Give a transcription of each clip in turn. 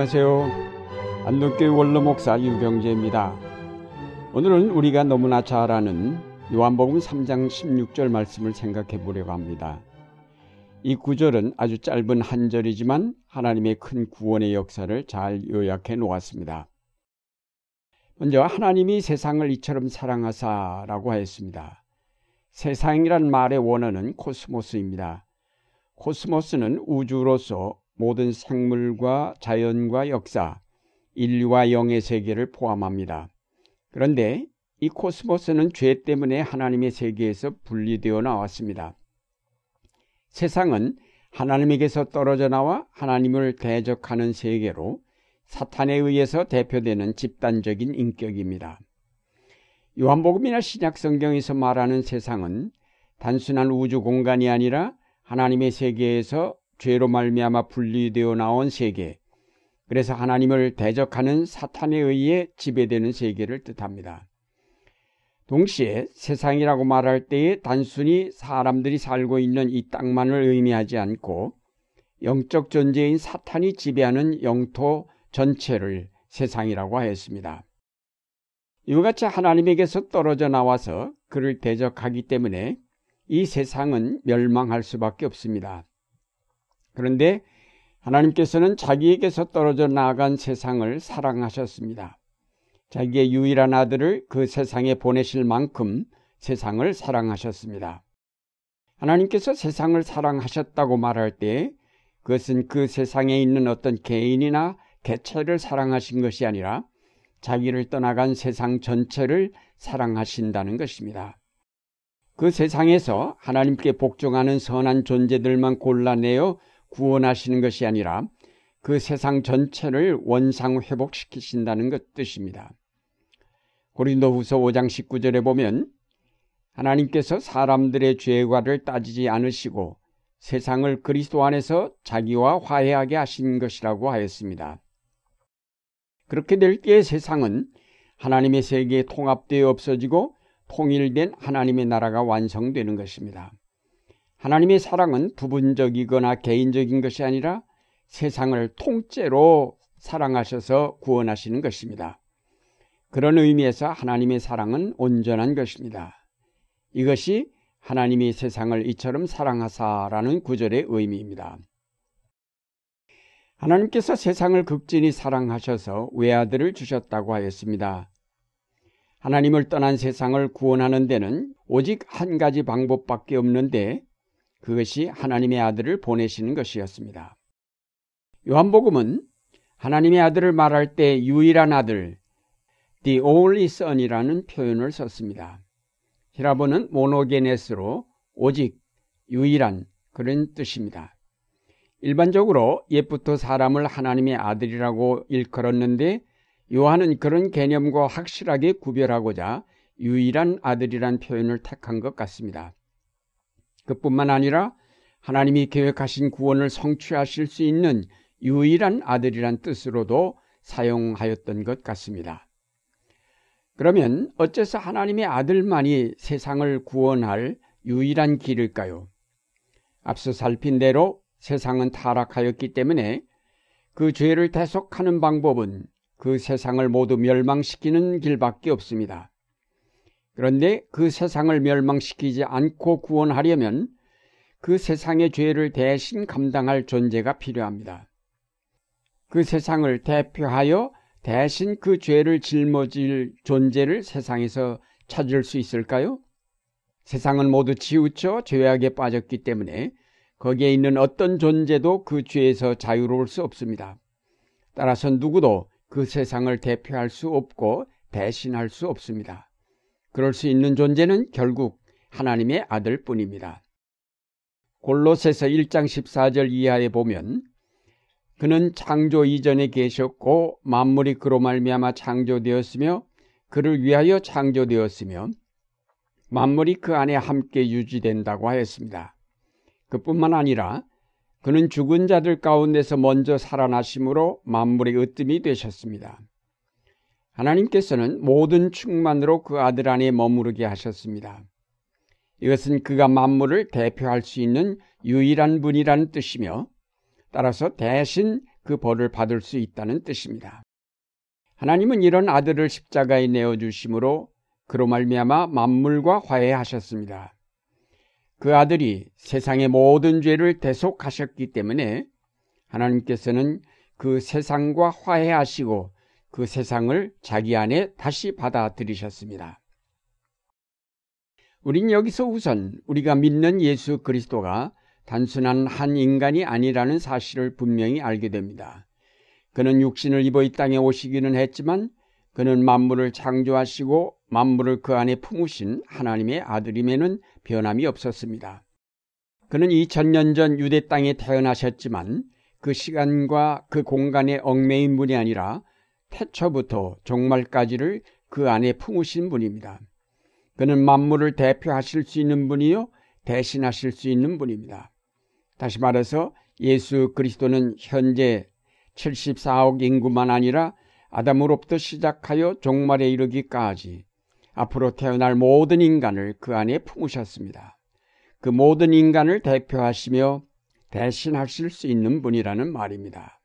안녕하세요. 안동교회 원로 목사 유병재입니다. 오늘은 우리가 너무나 잘 아는 요한복음 3장 16절 말씀을 생각해 보려고 합니다. 이 구절은 아주 짧은 한 절이지만 하나님의 큰 구원의 역사를 잘 요약해 놓았습니다. 먼저 하나님이 세상을 이처럼 사랑하사라고 하였습니다. 세상이란 말의 원어는 코스모스입니다. 코스모스는 우주로서 모든 생물과 자연과 역사, 인류와 영의 세계를 포함합니다. 그런데 이 코스모스는 죄 때문에 하나님의 세계에서 분리되어 나왔습니다. 세상은 하나님에게서 떨어져 나와 하나님을 대적하는 세계로 사탄에 의해서 대표되는 집단적인 인격입니다. 요한복음이나 신약 성경에서 말하는 세상은 단순한 우주 공간이 아니라 하나님의 세계에서 죄로 말미암아 분리되어 나온 세계, 그래서 하나님을 대적하는 사탄에 의해 지배되는 세계를 뜻합니다. 동시에 세상이라고 말할 때에 단순히 사람들이 살고 있는 이 땅만을 의미하지 않고 영적 존재인 사탄이 지배하는 영토 전체를 세상이라고 하였습니다. 이와 같이 하나님에게서 떨어져 나와서 그를 대적하기 때문에 이 세상은 멸망할 수밖에 없습니다. 그런데 하나님께서는 자기에게서 떨어져 나간 세상을 사랑하셨습니다. 자기의 유일한 아들을 그 세상에 보내실 만큼 세상을 사랑하셨습니다. 하나님께서 세상을 사랑하셨다고 말할 때 그것은 그 세상에 있는 어떤 개인이나 개체를 사랑하신 것이 아니라 자기를 떠나간 세상 전체를 사랑하신다는 것입니다. 그 세상에서 하나님께 복종하는 선한 존재들만 골라내어 구원하시는 것이 아니라 그 세상 전체를 원상 회복시키신다는 것 뜻입니다. 고린도후서 5장 19절에 보면 하나님께서 사람들의 죄과를 따지지 않으시고 세상을 그리스도 안에서 자기와 화해하게 하신 것이라고 하였습니다. 그렇게 될 때에 세상은 하나님의 세계에 통합되어 없어지고 통일된 하나님의 나라가 완성되는 것입니다. 하나님의 사랑은 부분적이거나 개인적인 것이 아니라 세상을 통째로 사랑하셔서 구원하시는 것입니다. 그런 의미에서 하나님의 사랑은 온전한 것입니다. 이것이 하나님이 세상을 이처럼 사랑하사라는 구절의 의미입니다. 하나님께서 세상을 극진히 사랑하셔서 외아들을 주셨다고 하였습니다. 하나님을 떠난 세상을 구원하는 데는 오직 한 가지 방법밖에 없는데 그것이 하나님의 아들을 보내시는 것이었습니다. 요한복음은 하나님의 아들을 말할 때 유일한 아들, the only son이라는 표현을 썼습니다. 히라보는 모노게네스로 오직 유일한 그런 뜻입니다. 일반적으로 옛부터 사람을 하나님의 아들이라고 일컬었는데 요한은 그런 개념과 확실하게 구별하고자 유일한 아들이란 표현을 택한 것 같습니다. 그뿐만 아니라 하나님이 계획하신 구원을 성취하실 수 있는 유일한 아들이란 뜻으로도 사용하였던 것 같습니다. 그러면 어째서 하나님의 아들만이 세상을 구원할 유일한 길일까요? 앞서 살핀 대로 세상은 타락하였기 때문에 그 죄를 대속하는 방법은 그 세상을 모두 멸망시키는 길밖에 없습니다. 그런데 그 세상을 멸망시키지 않고 구원하려면 그 세상의 죄를 대신 감당할 존재가 필요합니다. 그 세상을 대표하여 대신 그 죄를 짊어질 존재를 세상에서 찾을 수 있을까요? 세상은 모두 치우쳐 죄악에 빠졌기 때문에 거기에 있는 어떤 존재도 그 죄에서 자유로울 수 없습니다. 따라서 누구도 그 세상을 대표할 수 없고 대신할 수 없습니다. 그럴 수 있는 존재는 결국 하나님의 아들 뿐입니다. 골로새서 1장 14절 이하에 보면 그는 창조 이전에 계셨고 만물이 그로 말미암아 창조되었으며 그를 위하여 창조되었으며 만물이 그 안에 함께 유지된다고 하였습니다. 그뿐만 아니라 그는 죽은 자들 가운데서 먼저 살아나심으로 만물의 으뜸이 되셨습니다. 하나님께서는 모든 충만으로 그 아들 안에 머무르게 하셨습니다. 이것은 그가 만물을 대표할 수 있는 유일한 분이라는 뜻이며 따라서 대신 그 벌을 받을 수 있다는 뜻입니다. 하나님은 이런 아들을 십자가에 내어 주심으로 그로 말미암아 만물과 화해하셨습니다. 그 아들이 세상의 모든 죄를 대속하셨기 때문에 하나님께서는 그 세상과 화해하시고 그 세상을 자기 안에 다시 받아들이셨습니다. 우린 여기서 우선 우리가 믿는 예수 그리스도가 단순한 한 인간이 아니라는 사실을 분명히 알게 됩니다. 그는 육신을 입어 이 땅에 오시기는 했지만 그는 만물을 창조하시고 만물을 그 안에 품으신 하나님의 아들임에는 변함이 없었습니다. 그는 2000년 전 유대 땅에 태어나셨지만 그 시간과 그 공간의 얽매인 분이 아니라 태초부터 종말까지를 그 안에 품으신 분입니다. 그는 만물을 대표하실 수 있는 분이요 대신하실 수 있는 분입니다. 다시 말해서 예수 그리스도는 현재 74억 인구만 아니라 아담으로부터 시작하여 종말에 이르기까지 앞으로 태어날 모든 인간을 그 안에 품으셨습니다. 그 모든 인간을 대표하시며 대신하실 수 있는 분이라는 말입니다.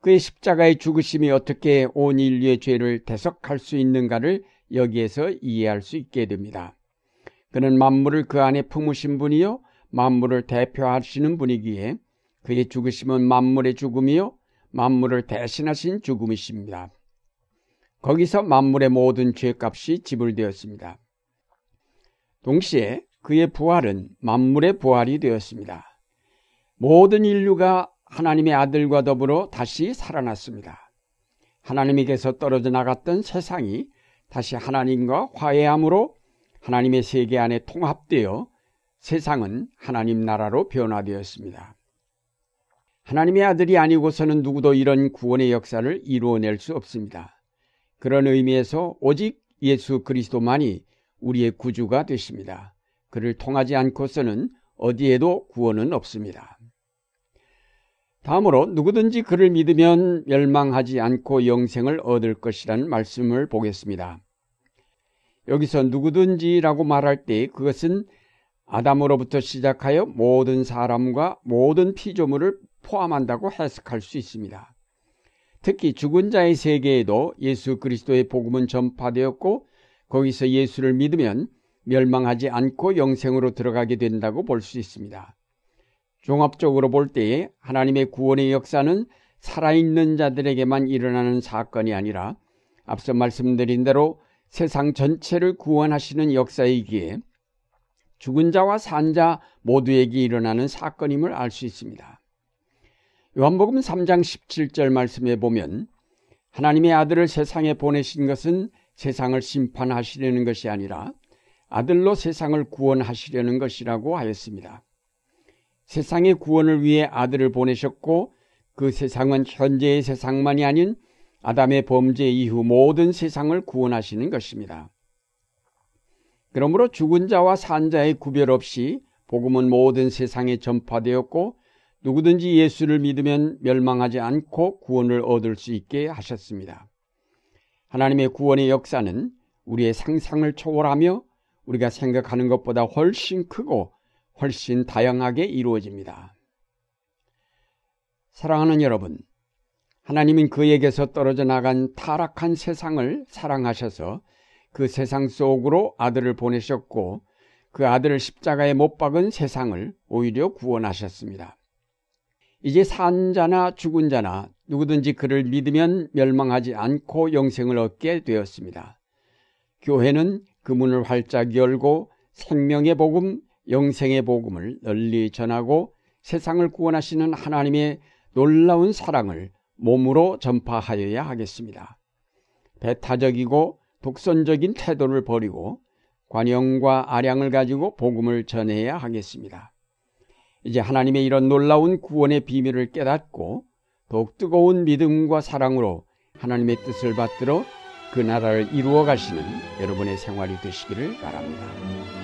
그의 십자가의 죽으심이 어떻게 온 인류의 죄를 대속할 수 있는가를 여기에서 이해할 수 있게 됩니다. 그는 만물을 그 안에 품으신 분이요 만물을 대표하시는 분이기에 그의 죽으심은 만물의 죽음이요 만물을 대신하신 죽음이십니다. 거기서 만물의 모든 죄값이 지불되었습니다. 동시에 그의 부활은 만물의 부활이 되었습니다. 모든 인류가 하나님의 아들과 더불어 다시 살아났습니다. 하나님에게서 떨어져 나갔던 세상이 다시 하나님과 화해함으로 하나님의 세계 안에 통합되어 세상은 하나님 나라로 변화되었습니다. 하나님의 아들이 아니고서는 누구도 이런 구원의 역사를 이루어낼 수 없습니다. 그런 의미에서 오직 예수 그리스도만이 우리의 구주가 되십니다. 그를 통하지 않고서는 어디에도 구원은 없습니다. 다음으로 누구든지 그를 믿으면 멸망하지 않고 영생을 얻을 것이라는 말씀을 보겠습니다. 여기서 누구든지라고 말할 때 그것은 아담으로부터 시작하여 모든 사람과 모든 피조물을 포함한다고 해석할 수 있습니다. 특히 죽은 자의 세계에도 예수 그리스도의 복음은 전파되었고 거기서 예수를 믿으면 멸망하지 않고 영생으로 들어가게 된다고 볼 수 있습니다. 종합적으로 볼 때에 하나님의 구원의 역사는 살아있는 자들에게만 일어나는 사건이 아니라 앞서 말씀드린 대로 세상 전체를 구원하시는 역사이기에 죽은 자와 산 자 모두에게 일어나는 사건임을 알 수 있습니다. 요한복음 3장 17절 말씀에 보면 하나님의 아들을 세상에 보내신 것은 세상을 심판하시려는 것이 아니라 아들로 세상을 구원하시려는 것이라고 하였습니다. 세상의 구원을 위해 아들을 보내셨고 그 세상은 현재의 세상만이 아닌 아담의 범죄 이후 모든 세상을 구원하시는 것입니다. 그러므로 죽은 자와 산 자의 구별 없이 복음은 모든 세상에 전파되었고 누구든지 예수를 믿으면 멸망하지 않고 구원을 얻을 수 있게 하셨습니다. 하나님의 구원의 역사는 우리의 상상을 초월하며 우리가 생각하는 것보다 훨씬 크고 훨씬 다양하게 이루어집니다. 사랑하는 여러분, 하나님은 그에게서 떨어져 나간 타락한 세상을 사랑하셔서 그 세상 속으로 아들을 보내셨고 그 아들을 십자가에 못 박은 세상을 오히려 구원하셨습니다. 이제 산 자나 죽은 자나 누구든지 그를 믿으면 멸망하지 않고 영생을 얻게 되었습니다. 교회는 그 문을 활짝 열고 생명의 복음, 영생의 복음을 널리 전하고 세상을 구원하시는 하나님의 놀라운 사랑을 몸으로 전파하여야 하겠습니다. 배타적이고 독선적인 태도를 버리고 관용과 아량을 가지고 복음을 전해야 하겠습니다. 이제 하나님의 이런 놀라운 구원의 비밀을 깨닫고 더욱 뜨거운 믿음과 사랑으로 하나님의 뜻을 받들어 그 나라를 이루어 가시는 여러분의 생활이 되시기를 바랍니다.